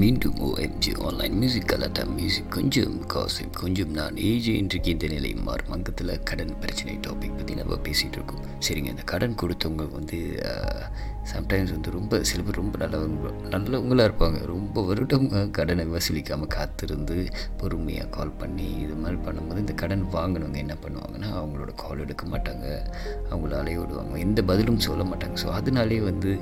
மீண்டும் OMG online music கலாட்டா music கொஞ்சம் காசு கொஞ்சம். நான் ஏஜ் இன்றைக்கு இந்த நிலை மாறும். அங்கத்தில் கடன் பிரச்சனை டாபிக் பற்றி நம்ம பேசிகிட்டு இருக்கோம். சரிங்க இந்த கடன் கொடுத்தவங்க வந்து சம்டைம்ஸ் வந்து ரொம்ப சில பேர் ரொம்ப நல்லவங்க நல்லவங்களாக இருப்பாங்க. ரொம்ப வருடம் கடனை வசூலிக்காமல் காத்திருந்து பொறுமையாக கால் பண்ணி இது மாதிரி பண்ணும்போது இந்த கடன் வாங்கினவங்க என்ன பண்ணுவாங்கன்னா அவங்களோட கால் எடுக்க மாட்டாங்க. அவங்கள அலைய விடுவாங்க. எந்த பதிலும் சொல்ல மாட்டாங்க. ஸோ அதனாலே வந்து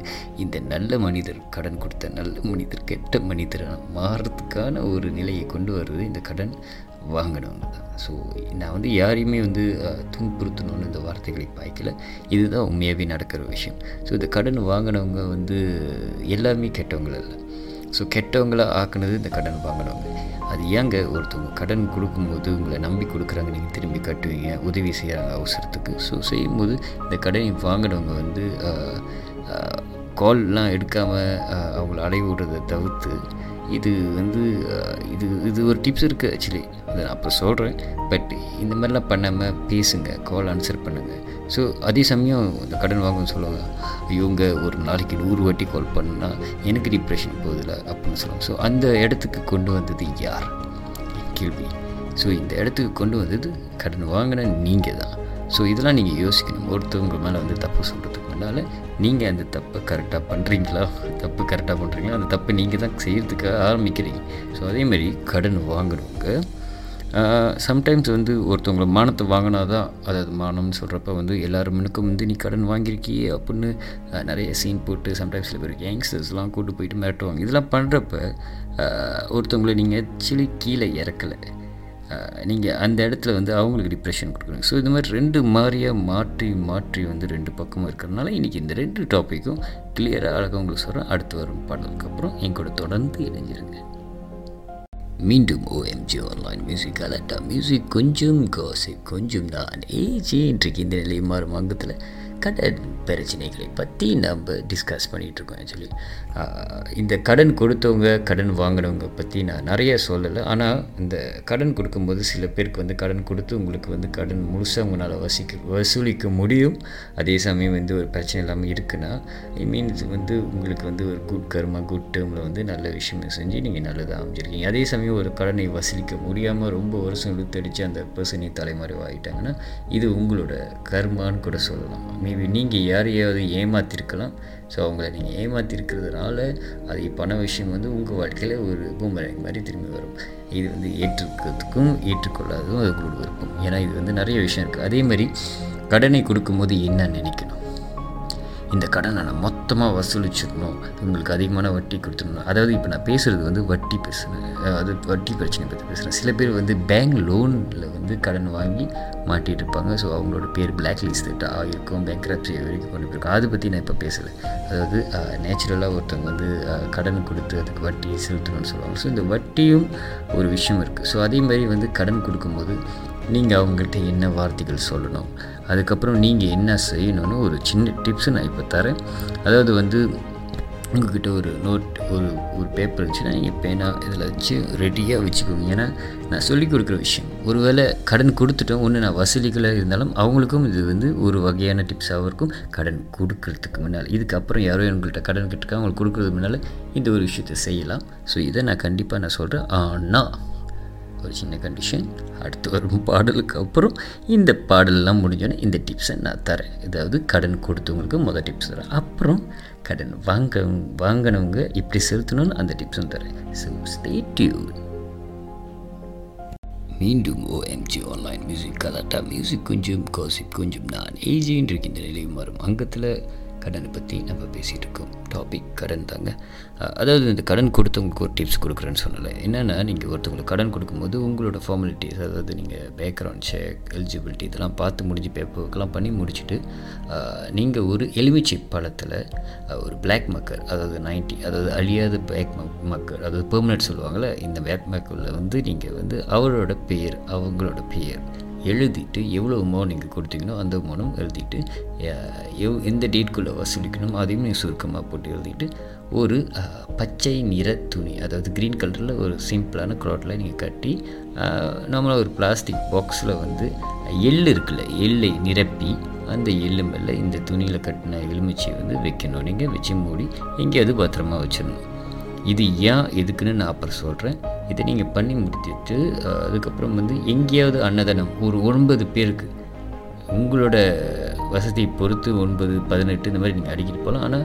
இந்த நல்ல மனிதர் கடன் கொடுத்த நல்ல மனிதர் கெட்ட மனிதர் மனிதராக மாறுறதுக்கான ஒரு நிலையை கொண்டு வர்றது இந்த கடன் வாங்கினவங்க தான் ஸோ நான் வந்து யாரையுமே வந்து துன்புறுத்தணும்னு இந்த வார்த்தைகளை பாய்க்கல. இதுதான் உண்மையாகவே நடக்கிற விஷயம். ஸோ இந்த கடன் வாங்கினவங்க வந்து எல்லாமே கெட்டவங்கள இல்லை ஸோ கெட்டவங்கள ஆக்குனது இந்த கடன் வாங்கினவங்க. அது ஏங்க ஒருத்தவங்க கடன் கொடுக்கும்போது உங்களை நம்பி கொடுக்குறாங்க நீங்கள் திரும்பி கட்டுவீங்க உதவி செய்கிறாங்க அவசரத்துக்கு? ஸோ செய்யும்போது இந்த கடனை வாங்கினவங்க வந்து கால்லாம் எடுக்காமல் அவங்கள அலைய விடுறதை தவிர்த்து இது வந்து இது இது ஒரு டிப்ஸ் இருக்குது ஆக்சுவலி அதை நான் அப்போ சொல்கிறேன் பட் இந்த மாதிரிலாம் பண்ணாமல் பேசுங்க. கால் ஆன்சர் பண்ணுங்கள் ஸோ அதே சமயம் இந்த கடன் வாங்கன்னு சொல்லுவாங்க. இவங்க ஒரு நாளைக்கு நூறு வாட்டி கால் பண்ணால் எனக்கு டிப்ரெஷன் போகுதுல அப்படின்னு சொல்லுவாங்க. ஸோ அந்த இடத்துக்கு கொண்டு வந்தது யார்? கேள்வி. ஸோ இந்த இடத்துக்கு கொண்டு வந்தது கடன் வாங்கின நீங்கள் தான் ஸோ இதெல்லாம் நீங்கள் யோசிக்கணும். ஒருத்தவங்க மேலே வந்து தப்பு சொல்கிறதுக்கு முன்னால் நீங்கள் அந்த தப்பை கரெக்டாக பண்ணுறீங்களா தப்பு கரெக்டாக பண்ணுறீங்களா அந்த தப்பை நீங்கள் தான் செய்கிறதுக்காக ஆரம்பிக்கிறீங்க. ஸோ அதேமாதிரி கடன் வாங்குறவங்க சம்டைம்ஸ் வந்து ஒருத்தவங்கள மானத்தை வாங்கினா தான் அதாவது மானம்னு சொல்கிறப்ப வந்து எல்லாருமனுக்கும் வந்து நீ கடன் வாங்கியிருக்கியே அப்படின்னு நிறைய சீன் போட்டு சம்டைம்ஸ் சில பேர் யங்ஸ்டர்ஸ்லாம் கூட்டு போயிட்டு மிரட்டுவாங்க. இதெல்லாம் பண்ணுறப்ப ஒருத்தவங்களை நீங்கள் ஆக்சுவலி கீழே இறக்கலை. நீங்கள் அந்த இடத்துல வந்து அவங்களுக்கு டிப்ரெஷன் கொடுக்குறீங்க ஸோ இது மாதிரி ரெண்டு மாதிரியாக மாற்றி மாற்றி வந்து ரெண்டு பக்கமும் இருக்கிறதுனால இன்றைக்கி இந்த ரெண்டு டாப்பிக்கும் கிளியராக அழகாக உங்களுக்கு சொல்கிறேன் அடுத்து வரும் பாடலுக்கு அப்புறம் என் கூட தொடர்ந்து இணைஞ்சிருங்க. மீண்டும் OMG online music al-Ata music கொஞ்சம் காசு கொஞ்சம் தான். ஏஜி இன்றைக்கு இந்த நிலை மாறும் அங்கத்தில். கடன் பிரச்சனைகளை பற்றி நம்ம டிஸ்கஸ் பண்ணிகிட்ருக்கோம் ஆக்சுவலி இந்த கடன் கொடுத்தவங்க கடன் வாங்கினவங்க பற்றி நான் நிறைய சொல்லலை. ஆனால் இந்த கடன் கொடுக்கும்போது சில பேருக்கு வந்து கடன் கொடுத்து உங்களுக்கு வந்து கடன் முழுசாக உங்களால் வசிக்க வசூலிக்க முடியும். அதே சமயம் வந்து ஒரு பிரச்சனை இல்லாமல் இருக்குன்னா ஐ மீன்ஸ் வந்து உங்களுக்கு வந்து ஒரு குட் கர்மா குட் டேர்மில் வந்து நல்ல விஷயம் செஞ்சு நீங்கள் நல்லதாக அமைஞ்சிருக்கீங்க. அதே சமயம் ஒரு கடனை வசூலிக்க முடியாமல் ரொம்ப வருஷம் இழுத்தடிச்சு அந்த பர்சனை தலைமறைவாகிட்டாங்கன்னா இது உங்களோட கர்மான்னு கூட சொல்லலாம். மேபி நீங்கள் யாரையாவது ஏமாத்திருக்கலாம்? ஸோ அவங்கள நீங்கள் ஏமாத்திருக்கிறதுனால அது பண விஷயம் வந்து உங்கள் வாழ்க்கையில் ஒரு பூமரங் மாதிரி திரும்பி வரும். இது வந்து ஏற்றுக்கிறதுக்கும் ஏற்றுக்கொள்ளாததும் அது கூட இருக்கும் ஏன்னா இது வந்து நிறைய விஷயம் இருக்குது அதே மாதிரி கடனை கொடுக்கும்போது என்ன நினைக்கணும்? இந்த கடனை நான் மொத்தமாக வசூலிச்சிடணும் உங்களுக்கு அதிகமான வட்டி கொடுத்துடணும். அதாவது இப்போ நான் பேசுகிறது வந்து வட்டி பேசுகிறேன் அது வட்டி பிரச்சனை பற்றி பேசுகிறேன் சில பேர் வந்து பேங்க் லோனில் வந்து கடன் வாங்கி மாட்டிகிட்டு இருப்பாங்க. ஸோ அவங்களோட பேர் பிளாக் லிஸ்ட் ஆகிருக்கும் பேங்க் வரைக்கும் கொண்டு போயிருக்கோம். அதை பற்றி நான் இப்போ பேசலை. அதாவது நேச்சுரலாக ஒருத்தவங்க வந்து கடன் கொடுத்து அதுக்கு வட்டி செலுத்தணும்னு சொல்லுவாங்க. ஸோ இந்த வட்டியும் ஒரு விஷயம் இருக்குது ஸோ அதே மாதிரி வந்து கடன் கொடுக்கும்போது நீங்கள் அவங்கள்ட்ட என்ன வார்த்தைகள் சொல்லணும்? அதுக்கப்புறம் நீங்கள் என்ன செய்யணும்னு ஒரு சின்ன டிப்ஸு நான் இப்போ தரேன். அதாவது வந்து உங்ககிட்ட ஒரு நோட் ஒரு ஒரு பேப்பர் இருந்துச்சுன்னா நீங்கள் பேனா இதில் வச்சு ரெடியாக வச்சுக்கோங்க. ஏன்னா நான் சொல்லிக் கொடுக்குற விஷயம். ஒருவேளை கடன் கொடுத்துட்டோம் ஒன்று நான் வசூலிக்கல இருந்தாலும் அவங்களுக்கும் இது வந்து ஒரு வகையான டிப்ஸாகவும் இருக்கும். கடன் கொடுக்கறதுக்கு முன்னால். இதுக்கப்புறம் யாரோ எங்கள்கிட்ட கடன் கேட்டிருக்காங்க அவங்களுக்கு கொடுக்குறதுக்கு முன்னால் இந்த ஒரு விஷயத்தை செய்யலாம். ஸோ இதை நான் கண்டிப்பாக நான் சொல்கிறேன் ஆனால் ஒரு சின்ன கண்டிஷன் அடுத்து வரும் பாடலுக்கு அப்புறம் இந்த பாடலெலாம் முடிஞ்சோடனே இந்த டிப்ஸை நான் தரேன். அதாவது கடன் கொடுத்தவங்களுக்கு மொதல் டிப்ஸ் தரேன். அப்புறம் கடன் வாங்க வாங்கினவங்க இப்படி செலுத்தணும்னு அந்த டிப்ஸும் தரேன். ஸோ ஸ்டே டியூன் மீண்டும் ஓஎம்ஜி ஆன்லைன் மியூசிக் கலாட்டா மியூசிக் கொஞ்சம் காசிப் கொஞ்சம் நான் ஏஜின்னு இருக்கின்ற நிலை மாறும் அங்கத்தில் கடனை பற்றி நம்ம பேசிகிட்டு இருக்கோம். டாபிக் கடன் தாங்க. அதாவது இந்த கடன் கொடுத்தவங்களுக்கு ஒரு டிப்ஸ் கொடுக்குறேன்னு சொன்னல என்னென்னா நீங்கள் ஒருத்தவங்களுக்கு கடன் கொடுக்கும்போது உங்களோட ஃபார்மாலிட்டிஸ் அதாவது நீங்கள் பேக்ரவுண்ட் செக் எலிஜிபிலிட்டி இதெல்லாம் பார்த்து முடிஞ்சு பேப்பர்க்கெல்லாம் பண்ணி முடிச்சுட்டு நீங்கள் ஒரு எலுமிச்சை பழத்தில் ஒரு பிளாக் மக்கர் அதாவது 90 அதாவது அழியாத பிளாக் மக்கர் அதாவது பெர்மனெண்ட் சொல்லுவாங்கள்ல இந்த பிளாக் மக்கரில் வந்து நீங்கள் வந்து அவரோட பெயர் அவங்களோட பெயர் எழுதிட்டு எவ்வளோ அமௌண்ட் நீங்கள் கொடுத்தீங்களோ அந்த அமௌண்ட்டும் எழுதிட்டு எவ் எந்த டேட்குள்ளே வசூலிக்கணும் அதையும் நீங்கள் சுருக்கமாக போட்டு எழுதிட்டு ஒரு பச்சை நிற துணி அதாவது க்ரீன் கலரில் ஒரு சிம்பிளான க்ளாத்தில் நீங்கள் கட்டி நம்மளாக ஒரு பிளாஸ்டிக் பாக்ஸில் வந்து எள் இருக்குல்ல எள்ளை நிரப்பி அந்த எள்ளு மேலே இந்த துணியில் கட்டின எலுமிச்சையை வந்து வைக்கணும். நீங்கள் வச்சு மூடி எங்கேயாவது பத்திரமா வச்சிடணும் இது ஏன் எதுக்குன்னு நான் அப்புறம் சொல்கிறேன் இதை நீங்கள் பண்ணி முடித்துட்டு அதுக்கப்புறம் வந்து எங்கேயாவது அன்னதானம் ஒரு ஒன்பது பேருக்கு உங்களோட வசதியை பொறுத்து ஒன்பது பதினெட்டு இந்த மாதிரி நீங்கள் அடிக்கிட்டு போகலாம். ஆனால்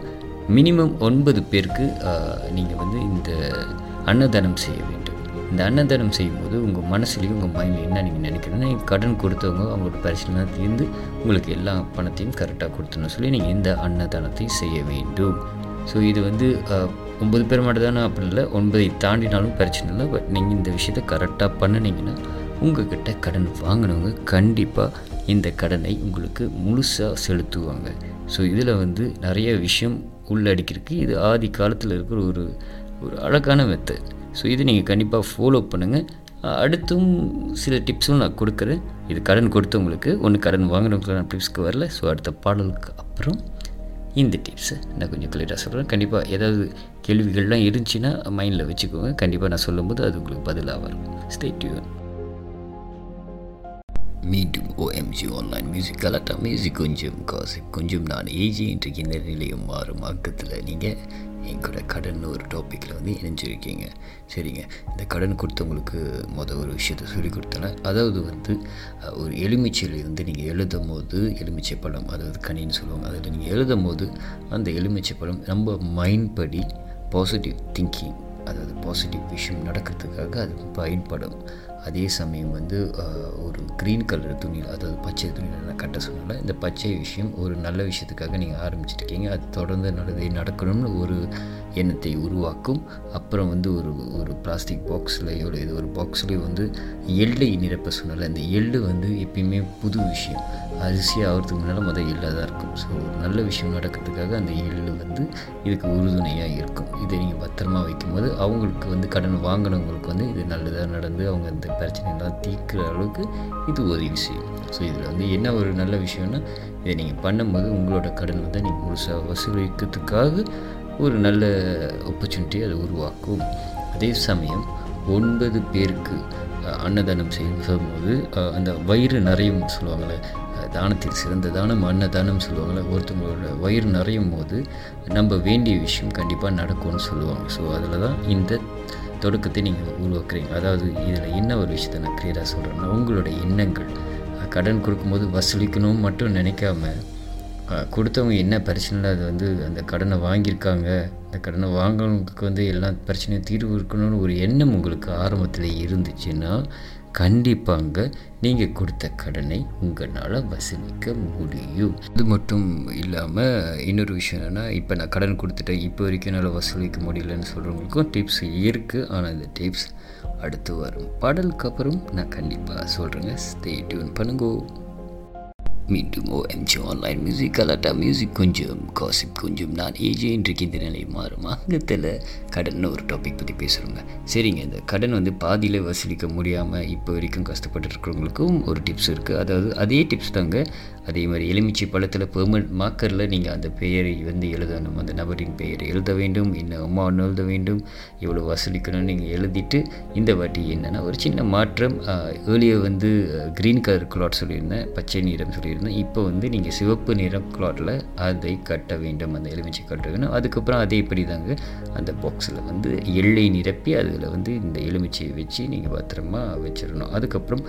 மினிமம் ஒன்பது பேருக்கு நீங்கள் வந்து இந்த அன்னதானம் செய்ய வேண்டும். இந்த அன்னதானம் செய்யும்போது உங்கள் மனசுலேயும் உங்கள் மைண்டில் என்ன நீங்கள் நினைக்கிறீங்கன்னா நீங்கள் கடன் கொடுத்தவங்க அவங்களோட பரிசீலனை தீர்ந்து உங்களுக்கு எல்லா பணத்தையும் கரெக்டாக கொடுத்துன்னு சொல்லி நீங்கள் இந்த அன்னதானத்தை செய்ய வேண்டும். ஸோ இது வந்து ஒன்பது பேர் மட்டும் தானே அப்படி இல்லை ஒன்பதை தாண்டினாலும் பிரச்சனை இல்லை. பட் நீங்கள் இந்த விஷயத்தை கரெக்டாக பண்ணினீங்கன்னா உங்கள்கிட்ட கடன் வாங்கினவங்க கண்டிப்பாக இந்த கடனை உங்களுக்கு முழுசாக செலுத்துவாங்க. ஸோ இதில் வந்து நிறைய விஷயம் உள்ளடக்கியிருக்கு. இது ஆதி காலத்தில் இருக்கிற ஒரு ஒரு அழகான மெத்தட் ஸோ இது நீங்கள் கண்டிப்பாக ஃபாலோ பண்ணுங்கள் அடுத்தும் சில டிப்ஸும் நான் கொடுக்குறேன். இது கடன் கொடுத்தவங்களுக்கு ஒன்று கடன் வாங்கினவங்களுக்கு நான் டிப்ஸ்க்கு வரல. ஸோ அடுத்த பாடலுக்கு அப்புறம் இந்த டிப்ஸை நான் கொஞ்சம் கிளியராக சொல்கிறேன் கண்டிப்பாக ஏதாவது கேள்விகள்லாம் இருந்துச்சுன்னா மைண்டில் வச்சுக்கோங்க. கண்டிப்பாக நான் சொல்லும்போது அது உங்களுக்கு பதிலாக வரும். ஸ்டே டியூன் மீண்டும் OMG online music Galatta music கொஞ்சம் காசு கொஞ்சம் நான் ஏஜி இன்றைக்கு இந்த நிலையும் மாறும் ஆக்கத்தில். நீங்கள் என் கூட கடன் ஒரு டாப்பிக்கில் வந்து இணைஞ்சிருக்கீங்க. சரிங்க. இந்த கடன் கொடுத்தவங்களுக்கு மொதல் ஒரு விஷயத்த சொல்லி கொடுத்தேன் அதாவது வந்து ஒரு எலுமிச்சையில் இருந்து நீங்கள் எழுதும் போது எலுமிச்சை பழம் அதாவது கனின்னு சொல்லுவாங்க அதில் நீங்கள் எழுதும் போது அந்த எலுமிச்சை பழம் நம்ம மைண்ட் படி பாசிட்டிவ் திங்கிங் அதாவது பாசிட்டிவ் விஷயம் நடக்கிறதுக்காக அது பயன்படும். அதே சமயம் வந்து ஒரு க்ரீன் கலர் துணியில் அதாவது பச்சை துணியில் நான் கட்ட சொன்னால இந்த பச்சை விஷயம் ஒரு நல்ல விஷயத்துக்காக நீங்கள் ஆரம்பிச்சிருக்கீங்க. அது தொடர்ந்து நல்லதே நடக்கணும்னு ஒரு எண்ணத்தை உருவாக்கும். அப்புறம் வந்து ஒரு ஒரு பிளாஸ்டிக் பாக்ஸ்லையோ இல்லை இது ஒரு பாக்ஸ்லேயோ வந்து எள்ளை நிரப்ப சொன்னால அந்த எள்ளு வந்து எப்பயுமே புது விஷயம். அரிசி ஆகிறதுக்கு முன்னால் முதல் எள்ளாக தான் இருக்கும். ஸோ நல்ல விஷயம் நடக்கிறதுக்காக அந்த எள்ளு வந்து இதுக்கு உறுதுணையாக இருக்கும். இதை நீங்கள் பத்திரமா வைக்கும்போது அவங்களுக்கு வந்து கடன் வாங்கினவங்களுக்கு வந்து இது நல்லதாக நடந்து அவங்க அந்த பிரச்சனையெல்லாம் தீர்க்கிற அளவுக்கு இது உதவி செய்யும். ஸோ இதில் வந்து என்ன ஒரு நல்ல விஷயம்னா இதை நீங்கள் பண்ணும்போது உங்களோட கடன் வந்து நீங்கள் முழுசாக வசூலிக்கிறதுக்காக ஒரு நல்ல ஆப்பர்ச்சுனிட்டி அது உருவாக்கும். அதே சமயம் ஒன்பது பேருக்கு அன்னதானம் செய்யும்போது அஹ், அந்த வயிறு நிறையும் சொல்லுவாங்கள்ல தானத்தில் சிறந்த தானம் அன்னதானம் சொல்லுவாங்கள்ல ஒருத்தவங்களோட வயிறு நிறையும் போது நம்ம வேண்டிய விஷயம் கண்டிப்பாக நடக்கும்னு சொல்லுவாங்க. ஸோ அதில் தான் இந்த தொடக்கத்தை நீங்கள் உருவாக்குறீங்க. அதாவது இதில் என்ன ஒரு விஷயத்தை நான் கிளியராக சொல்கிறேன்னா உங்களோட எண்ணங்கள் கடன் கொடுக்கும்போது வசூலிக்கணும் மட்டும் நினைக்காம கொடுத்தவங்க என்ன பிரச்சனையில் அது வந்து அந்த கடனை வாங்கியிருக்காங்க அந்த கடனை வாங்கினவங்களுக்கு வந்து எல்லா பிரச்சனையும் தீர்வு இருக்கணும்னு ஒரு எண்ணம் உங்களுக்கு ஆரம்பத்தில் இருந்துச்சுன்னா கண்டிப்பாங்க நீங்கள் கொடுத்த கடனை உங்களால் வசூலிக்க முடியும். இது மட்டும் இல்லாமல் இன்னொரு விஷயம் என்னென்னா இப்போ நான் கடன் கொடுத்துட்டேன் இப்போ வரைக்கும் என்னால் வசூலிக்க முடியலன்னு சொல்கிறவங்களுக்கும் டிப்ஸ் இருக்குது ஆனால் இந்த டிப்ஸ் அடுத்து வரும். பாடலுக்கு அப்புறம் நான் கண்டிப்பாக சொல்கிறேங்க ஸ்டே டியூன் பண்ணுங்கோ. மீண்டும் ஓஎம்ஜி ஆன்லைன் மியூசிக் கலாட்டா மியூசிக் கொஞ்சம் காசிப் கொஞ்சம் நான் ஏஜே இன்றைக்கு இந்த நிலை மாறும். அங்கத்தில் கடன் ஒரு டாபிக் பற்றி பேசுகிறோங்க சரிங்க இந்த கடன் வந்து பாதியில் வசூலிக்க முடியாமல் இப்போ வரைக்கும் கஷ்டப்பட்டு இருக்கிறவங்களுக்கும் ஒரு டிப்ஸ் இருக்குது அதாவது அதே டிப்ஸ் தாங்க. அதே மாதிரி எலுமிச்சை பழத்தில் பெர்மனன்ட் மார்க்கரில் நீங்கள் அந்த பெயரை வந்து எழுதணும். அந்த நபரின் பெயரை எழுத வேண்டும். என்ன ஒன்று எழுத வேண்டும். இவ்வளோ வசூலிக்கணும்னு நீங்கள் எழுதிட்டு இந்த வாட்டி என்னென்னா ஒரு சின்ன மாற்றம் ஏர்லியர் வந்து க்ரீன் கலர் கிளாட் சொல்லியிருந்தேன். பச்சை நிறம் சொல்லியிருந்தேன். இப்போ வந்து நீங்கள் சிவப்பு நிற கிளாட்டில் அதை கட்ட வேண்டும் அந்த எலுமிச்சை கட்ட வேணும். அதுக்கப்புறம் அதே இப்படி தாங்க அந்த பாக்ஸில் வந்து எள்ளை நிரப்பி அதில் வந்து இந்த எலுமிச்சையை வச்சு நீங்கள் பத்திரமா வச்சிடணும். அதுக்கப்புறம்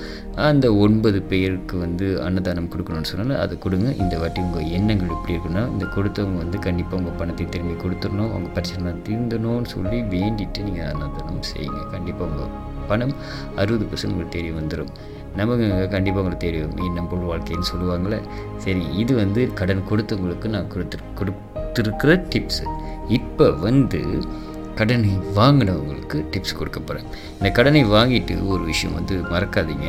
அந்த ஒன்பது பேருக்கு வந்து அன்னதானம் கொடுக்கணும்னு சொன்னால் அதை கொடுங்க. இந்த வாட்டி உங்கள் எண்ணங்கள் எப்படி இருக்குன்னா இந்த கொடுத்தவங்க வந்து கண்டிப்பாக உங்கள் பணத்தை திரும்பி கொடுத்துடணும் அவங்க பிரச்சனை தீர்ந்தணும்னு சொல்லி வேண்டிட்டு நீங்கள் அன்னதானம் செய்யுங்க. கண்டிப்பாக உங்கள் பணம் அறுபது பர்சன்ட் உங்களுக்கு தேடி வந்துடும் நமக்கு கண்டிப்பாக உங்களுக்கு தெரியும் இன்னும் பொருள் வாழ்க்கைன்னு சொல்லுவாங்களே. சரி இது வந்து கடன் கொடுத்தவங்களுக்கு நான் கொடுத்து கொடுத்துருக்கிற டிப்ஸு இப்போ வந்து கடனை வாங்கினவங்களுக்கு டிப்ஸ் கொடுக்க போகிறேன் இந்த கடனை வாங்கிட்டு ஒரு விஷயம் வந்து மறக்காதீங்க.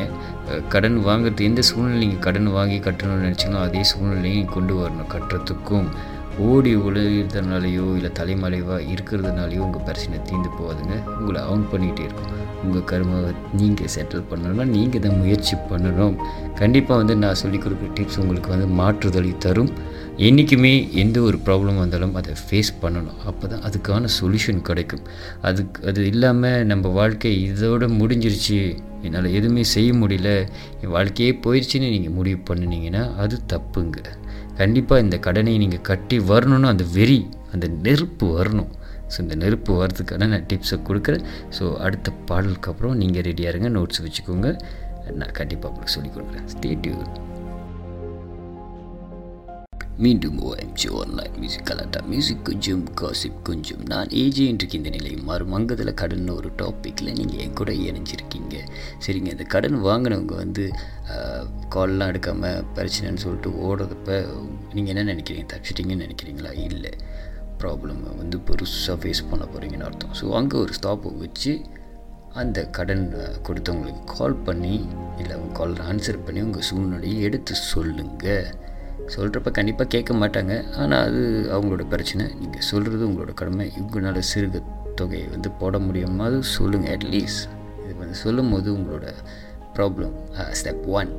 கடன் வாங்குறது எந்த சூழ்நிலை நீங்கள் கடன் வாங்கி கட்டணும்னு நினச்சிங்களோ அதே சூழ்நிலையும் கொண்டு வரணும் கட்டுறதுக்கும். ஓடி உழைகிறதுனாலையோ இல்லை தலைமறைவாக இருக்கிறதுனாலையோ உங்கள் பிரச்சனை தீர்ந்து போகாதுங்க. உங்களை அவுன் பண்ணிகிட்டே இருக்கும். உங்கள் கருமாவை நீங்கள் செட்டில் பண்ணணும்னா நீங்கள் தான் முயற்சி பண்ணணும். கண்டிப்பாக வந்து நான் சொல்லிக் கொடுக்குற டிப்ஸ் உங்களுக்கு வந்து மாற்றுதலை தரும். என்றைக்குமே எந்த ஒரு ப்ராப்ளம் வந்தாலும் அதை ஃபேஸ் பண்ணணும். அப்போ தான் அதுக்கான சொல்யூஷன் கிடைக்கும். அதுக்கு அது இல்லாமல் நம்ம வாழ்க்கை இதோட முடிஞ்சிருச்சு. என்னால் எதுவுமே செய்ய முடியல. என் வாழ்க்கையே போயிடுச்சுன்னு நீங்கள் முடிவு பண்ணினீங்கன்னா அது தப்புங்க. கண்டிப்பாக இந்த கடனை நீங்கள் கட்டி வரணும்னா அந்த வெறி அந்த நெருப்பு வரணும். ஸோ இந்த நெருப்பு வரதுக்கான நான் டிப்ஸை கொடுக்குறேன். ஸோ அடுத்த பாடலுக்கு அப்புறம் நீங்கள் ரெடியாக இருங்க நோட்ஸ் வச்சுக்கோங்க. நான் கண்டிப்பாக உங்களுக்கு சொல்லிக் கொடுக்குறேன். ஸ்டேட்யூ மீண்டும் ஓஎம்ஜி ஆன்லைன் மியூசிக் கலாட்டா. மியூசிக் கொஞ்சம் காசிப் கொஞ்சம். நான் ஏஜே இன்றைக்கு இந்த நிலை மாறும். அங்கத்தில் கடன் ஒரு டாப்பிக்கில் நீங்கள் என் கூட இணைஞ்சிருக்கீங்க. சரிங்க இந்த கடன் வாங்கினவங்க வந்து கால்லாம் எடுக்காமல் பிரச்சனைன்னு சொல்லிட்டு ஓடுறதப்ப நீங்கள் என்ன நினைக்கிறீங்க? தப்பிச்சிட்டிங்கன்னு நினைக்கிறீங்களா? இல்லை. ப்ராப்ளமை வந்து பெருசாக ஃபேஸ் பண்ண போகிறீங்கன்னு அர்த்தம். ஸோ அங்கே ஒரு ஸ்டாப்பை வச்சு அந்த கடன் கொடுத்தவங்களுக்கு கால் பண்ணி இல்லை அவங்க கால் ஆன்சர் பண்ணி உங்கள் சூழ்நிலையை எடுத்து சொல்லுங்கள் சொல்கிறப்ப கண்டிப்பாக கேட்க மாட்டாங்க. ஆனால் அது அவங்களோட பிரச்சனை. நீங்கள் சொல்கிறது உங்களோட கடமை. இவங்களால சிறுக தொகையை வந்து போட முடியுமாது சொல்லுங்கள் அட்லீஸ்ட் இது வந்து சொல்லும் போது உங்களோட ப்ராப்ளம் ஸ்டெப் ஒன்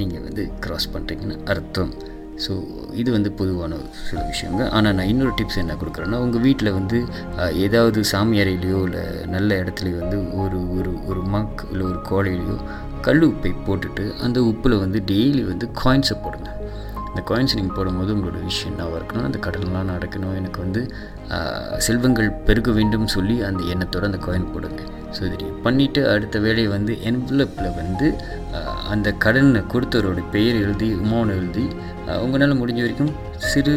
நீங்கள் வந்து க்ராஸ் பண்ணுறீங்கன்னு அர்த்தம். ஸோ இது வந்து பொதுவான சில விஷயங்க ஆனால் நான் இன்னொரு டிப்ஸ் என்ன கொடுக்குறேன்னா உங்கள் வீட்டில் வந்து ஏதாவது சாமி அறையிலையோ இல்லை நல்ல இடத்துலையோ வந்து ஒரு ஒரு ஒரு மக் இல்லை ஒரு கோழையிலையோ கல் உப்பை போட்டுட்டு அந்த உப்பில் வந்து டெய்லி வந்து காயின்ஸை போடுங்க. இந்த காயின்ஸ் நீங்கள் போடும்போது உங்களோட விஷயம் என்னவாக இருக்கணும் அந்த கடன்லாம் நடக்கணும். எனக்கு வந்து செல்வங்கள் பெருக வேண்டும் சொல்லி அந்த எண்ணத்தோடு அந்த காயின் போடுங்க. ஸோ இது பண்ணிவிட்டு அடுத்த வேலையை வந்து என்வலப்பில் வந்து அந்த கடனை கொடுத்தவரோட பெயர் எழுதி உமோன் எழுதி உங்களால் முடிஞ்ச வரைக்கும் சிறு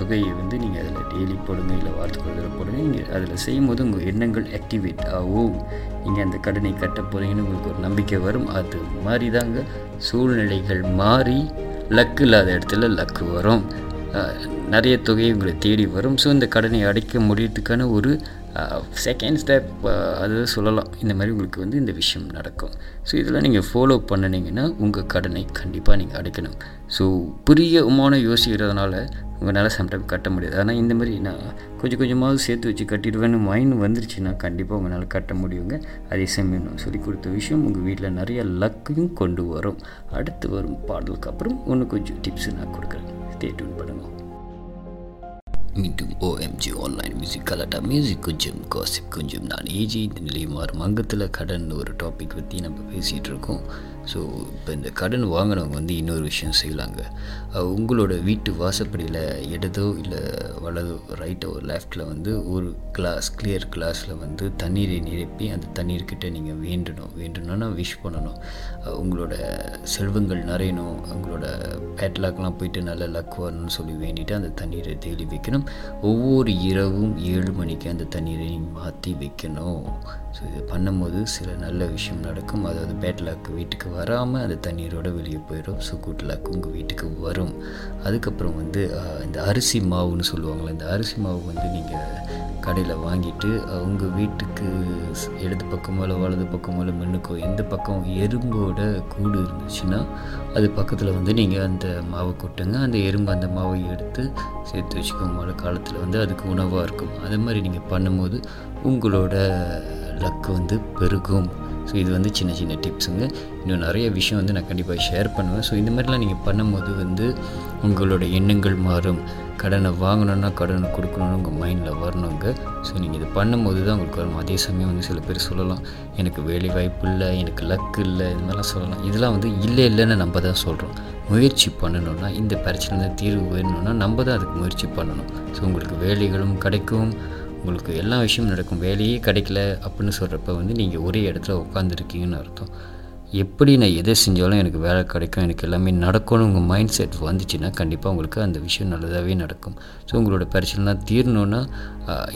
தொகையை வந்து நீங்கள் அதில் டெய்லி போடுங்க இல்லை வாரத்துக்கு ஒரு தடவை போடுங்க. நீங்கள் அதில் செய்யும் போது உங்கள் எண்ணங்கள் ஆக்டிவேட் ஆகும். நீங்கள் அந்த கடனை கட்ட போகிறீங்கன்னு உங்களுக்கு ஒரு நம்பிக்கை வரும். அது மாதிரி தாங்க சூழ்நிலைகள் மாறி லக்கு இல்லாத இடத்துல லக்கு வரும். நிறைய தொகை உங்களை தேடி வரும். ஸோ இந்த கடனை அடைக்க முடியறதுக்கான ஒரு செகண்ட் ஸ்டெப் அது சொல்லலாம். இந்த மாதிரி உங்களுக்கு வந்து இந்த விஷயம் நடக்கும். ஸோ இதெல்லாம் நீங்கள் ஃபாலோ பண்ணினீங்கன்னா உங்கள் கடனை கண்டிப்பாக நீங்கள் அடைக்கணும். ஸோ புரிய உமான யோசிக்கிறதுனால உங்களால் சம்டைம் கட்ட முடியாது. ஆனால் இந்த மாதிரி நான் கொஞ்சம் கொஞ்சமாவது சேர்த்து வச்சு கட்டிடுவேன்னு மைண்ட் வந்துருச்சுன்னா கண்டிப்பாக உங்களால் கட்ட முடியுங்க. அதே சமயம் நான் சொல்லி கொடுத்த விஷயம் உங்கள் வீட்டில் நிறைய லக்கையும் கொண்டு வரும். அடுத்து வரும் பாடலுக்கு அப்புறம் ஒன்று கொஞ்சம் டிப்ஸ் நான் கொடுக்குறேன். ஸ்டே டியூன் பண்ணுங்கள் மீண்டும் ஓஎம்ஜி ஆன்லைன் மியூசிக் கலாட்டா மியூசிக் கொஞ்சம் காசிப் கொஞ்சம் நான் ஏஜி இந்த நிலையம் மாறும். அங்கத்தில் கடன் ஒரு டாபிக் பற்றி நம்ம பேசிகிட்டு இருக்கோம். ஸோ இப்போ இந்த கடன் வாங்கினவங்க வந்து இன்னொரு விஷயம் செய்யலாங்க. உங்களோட வீட்டு வாசப்படியில் இடதோ இல்லை வலதோ ரைட்டோ லெஃப்டில் வந்து ஒரு கிளாஸ் கிளியர் கிளாஸில் வந்து தண்ணீரை நிரப்பி அந்த தண்ணீர்கிட்ட நீங்கள் வேண்டணும். வேண்டணும்னா விஷ் பண்ணணும். உங்களோட செல்வங்கள் நிறையணும். உங்களோட பேட்லாக்லாம் போயிட்டு நல்ல லக் வரணும்னு சொல்லி வேண்டிட்டு அந்த தண்ணீரை தேடி வைக்கணும். ஒவ்வொரு இரவும் ஏழு மணிக்கு அந்த தண்ணீரை மாற்றி வைக்கணும். ஸோ இது பண்ணும்போது சில நல்ல விஷயம் நடக்கும். அதாவது பேட்லாக் வீட்டுக்கு வராமல் அந்த தண்ணீரோட வெளியே போயிடும் ஸோ குட் லாக் உங்கள் வீட்டுக்கு வரும். அதுக்கப்புறம் வந்து இந்த அரிசி மாவுன்னு சொல்லுவாங்களே இந்த அரிசி மாவு வந்து நீங்கள் கடையில் வாங்கிட்டு உங்கள் வீட்டுக்கு இடது பக்கமோ இல்லை வலது பக்கமோ இல்லை மின்னுக்கோ எந்த பக்கம் எறும்போட கூடு இருந்துச்சுன்னா அது பக்கத்தில் வந்து நீங்கள் அந்த மாவை கொட்டுங்க. அந்த எறும்பு அந்த மாவை எடுத்து சேர்த்து வச்சுக்கோங்க. மழை காலத்தில் வந்து அதுக்கு உணவாக இருக்கும். அது மாதிரி நீங்கள் பண்ணும்போது உங்களோட லக்கு வந்து பெருகும். ஸோ இது வந்து சின்ன சின்ன டிப்ஸுங்க இன்னும் நிறைய விஷயம் வந்து நான் கண்டிப்பாக ஷேர் பண்ணுவேன். ஸோ இந்த மாதிரிலாம் நீங்கள் பண்ணும்போது வந்து உங்களோட எண்ணங்கள் மாறும். கடனை வாங்கணுன்னா கடனை கொடுக்கணுன்னு உங்கள் மைண்டில் வரணுங்க. ஸோ நீங்கள் இது பண்ணும்போது தான் உங்களுக்கு வரும். அதே சமயம் வந்து சில பேர் சொல்லலாம் எனக்கு வேலை வாய்ப்பு இல்லை எனக்கு லக்கு இல்லை இந்த மாதிரிலாம் சொல்லலாம். இதெல்லாம் வந்து இல்லை இல்லைன்னு நம்ம தான் சொல்கிறோம் முயற்சி பண்ணணுன்னா இந்த பிரச்சனை தீர்வு வேணும்னா நம்ம தான் அதுக்கு முயற்சி பண்ணணும். ஸோ உங்களுக்கு வேலைகளும் கிடைக்கும். உங்களுக்கு எல்லா விஷயமும் நடக்கும். வேலையே கிடைக்கல அப்படின்னு சொல்கிறப்ப வந்து நீங்கள் ஒரே இடத்துல உட்காந்துருக்கீங்கன்னு அர்த்தம். எப்படி நான் எதை செஞ்சாலும் எனக்கு வேலை கிடைக்கும் எனக்கு எல்லாமே நடக்கணும் உங்கள் மைண்ட் செட் வந்துச்சுன்னா கண்டிப்பாக உங்களுக்கு அந்த விஷயம் நல்லதாகவே நடக்கும். ஸோ உங்களோட பிரச்சனைலாம் தீரணுன்னா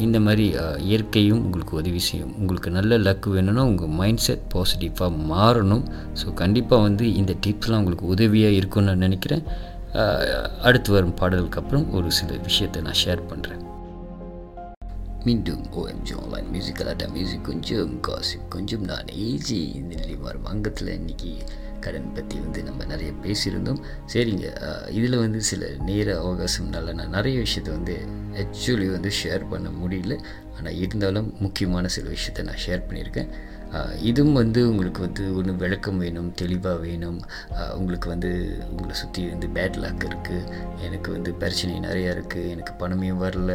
இந்த மாதிரி இயற்கையும் உங்களுக்கு உதவி செய்யும். உங்களுக்கு நல்ல லக் வேணும்னா உங்கள் மைண்ட் செட் பாசிட்டிவாக மாறணும். ஸோ கண்டிப்பாக வந்து இந்த டிப்ஸ்லாம் உங்களுக்கு உதவியாக இருக்கும்னு நான் நினைக்கிறேன். அடுத்து வரும் பாடலுக்கு அப்புறம் ஒரு சில விஷயத்தை நான் ஷேர் பண்ணுறேன் மீண்டும் ஓஎம்ஜி ஆன்லைன் மியூசிக் அலாட்டா மியூசிக் கொஞ்சம் காசிப் கொஞ்சம் நான் ஏஜி இந்த வரும் அங்கத்தில் இன்றைக்கி கடன் பற்றி வந்து நம்ம நிறைய பேசியிருந்தோம் சரிங்க இதில் வந்து சில நேர அவகாசம்னால நான் நிறைய விஷயத்தை வந்து ஆக்சுவலி வந்து ஷேர் பண்ண முடியல ஆனால் இருந்தாலும் முக்கியமான சில விஷயத்தை நான் ஷேர் பண்ணியிருக்கேன் இதுவும் வந்து உங்களுக்கு வந்து ஒன்று விளக்கம் வேணும் தெளிவாக வேணும். உங்களுக்கு வந்து உங்களை சுற்றி வந்து பேட் லாக் இருக்குது எனக்கு வந்து பிரச்சனை நிறையா இருக்குது எனக்கு பணமே வரல.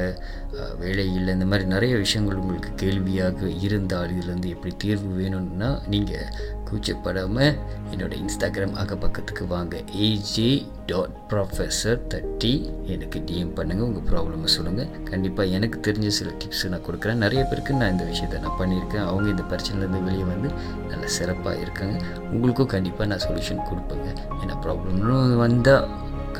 வேலை இல்லை. இந்த மாதிரி நிறைய விஷயங்கள் உங்களுக்கு கேள்வியாக இருந்தால் இதுலேருந்து எப்படி தீர்வு வேணும்னா நீங்கள் கூச்சப்படாமல் என்னோட இன்ஸ்டாகிராம் அகப்பக்கத்துக்கு வாங்க ஏஜே டாட் ப்ரொஃபஸர் தேர்ட்டி எனக்கு டிஎம் பண்ணுங்கள் உங்கள் ப்ராப்ளமை சொல்லுங்கள் கண்டிப்பாக எனக்கு தெரிஞ்ச சில டிப்ஸ் நான் கொடுக்குறேன். நிறைய பேருக்கு நான் இந்த விஷயத்தை நான் பண்ணியிருக்கேன். அவங்க இந்த பிரச்சனையிலேருந்து வெளியே வந்து நல்ல சிறப்பாக இருக்காங்க. உங்களுக்கும் கண்டிப்பாக நான் சொல்யூஷன் கொடுப்பேங்க. ஏன்னா ப்ராப்ளம்னு வந்தால்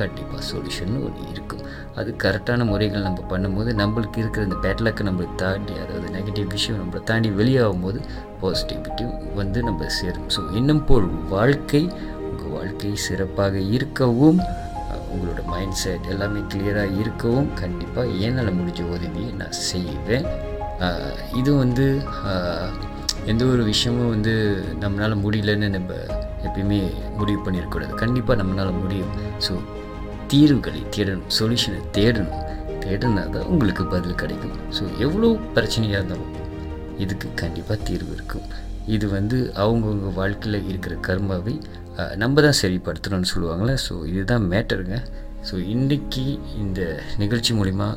கண்டிப்பாக சொல்யூஷன் ஒன்று இருக்கும். அது கரெக்டான முறைகள் நம்ம பண்ணும்போது நம்மளுக்கு இருக்கிற இந்த பேட்லக்கை நம்மளுக்கு தாண்டி அதாவது நெகட்டிவ் விஷயம் நம்மளை தாண்டி வெளியாகும் போது பாசிட்டிவிட்டி வந்து நம்ம சேரும். ஸோ இன்னும் போல் வாழ்க்கை உங்கள் வாழ்க்கை சிறப்பாக இருக்கவும் உங்களோட மைண்ட் செட் எல்லாமே கிளியராக இருக்கவும் கண்டிப்பாக என்னால் முடிஞ்ச உதவியை நான் செய்வேன். இது வந்து எந்த ஒரு விஷயமும் வந்து நம்மளால் முடியலன்னு நம்ம எப்பயுமே முடிவு பண்ணிடக்கூடாது கண்டிப்பாக நம்மளால் முடியும். ஸோ தீர்வுகளை தேடணும் சொல்யூஷனை தேடணும். தேடினா தான் உங்களுக்கு பதில் கிடைக்கும். ஸோ எவ்வளோ பிரச்சனையாக இருந்தாலும் இதுக்கு கண்டிப்பாக தீர்வு இருக்கும் இது வந்து அவங்கவுங்க வாழ்க்கையில் இருக்கிற கர்மாவை நம்ம தான் சரிப்படுத்தணும்னு சொல்லுவாங்களே ஸோ இதுதான் மேட்டருங்க. ஸோ இன்றைக்கி இந்த நிகழ்ச்சி மூலிமா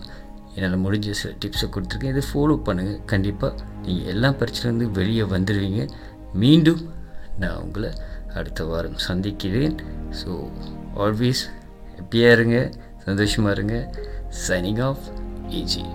என்னால் முடிஞ்ச சில டிப்ஸை கொடுத்துருக்கேன். இதை ஃபாலோ பண்ணுங்கள் கண்டிப்பாக நீங்கள் எல்லா பிரச்சனைலேருந்து வெளியே வந்துடுவீங்க மீண்டும் நான் உங்களை அடுத்த வாரம் சந்திக்கிறேன். ஸோ ஆல்வேஸ் ஹாப்பியாக இருங்க. சந்தோஷமாக இருங்க. Signing off AG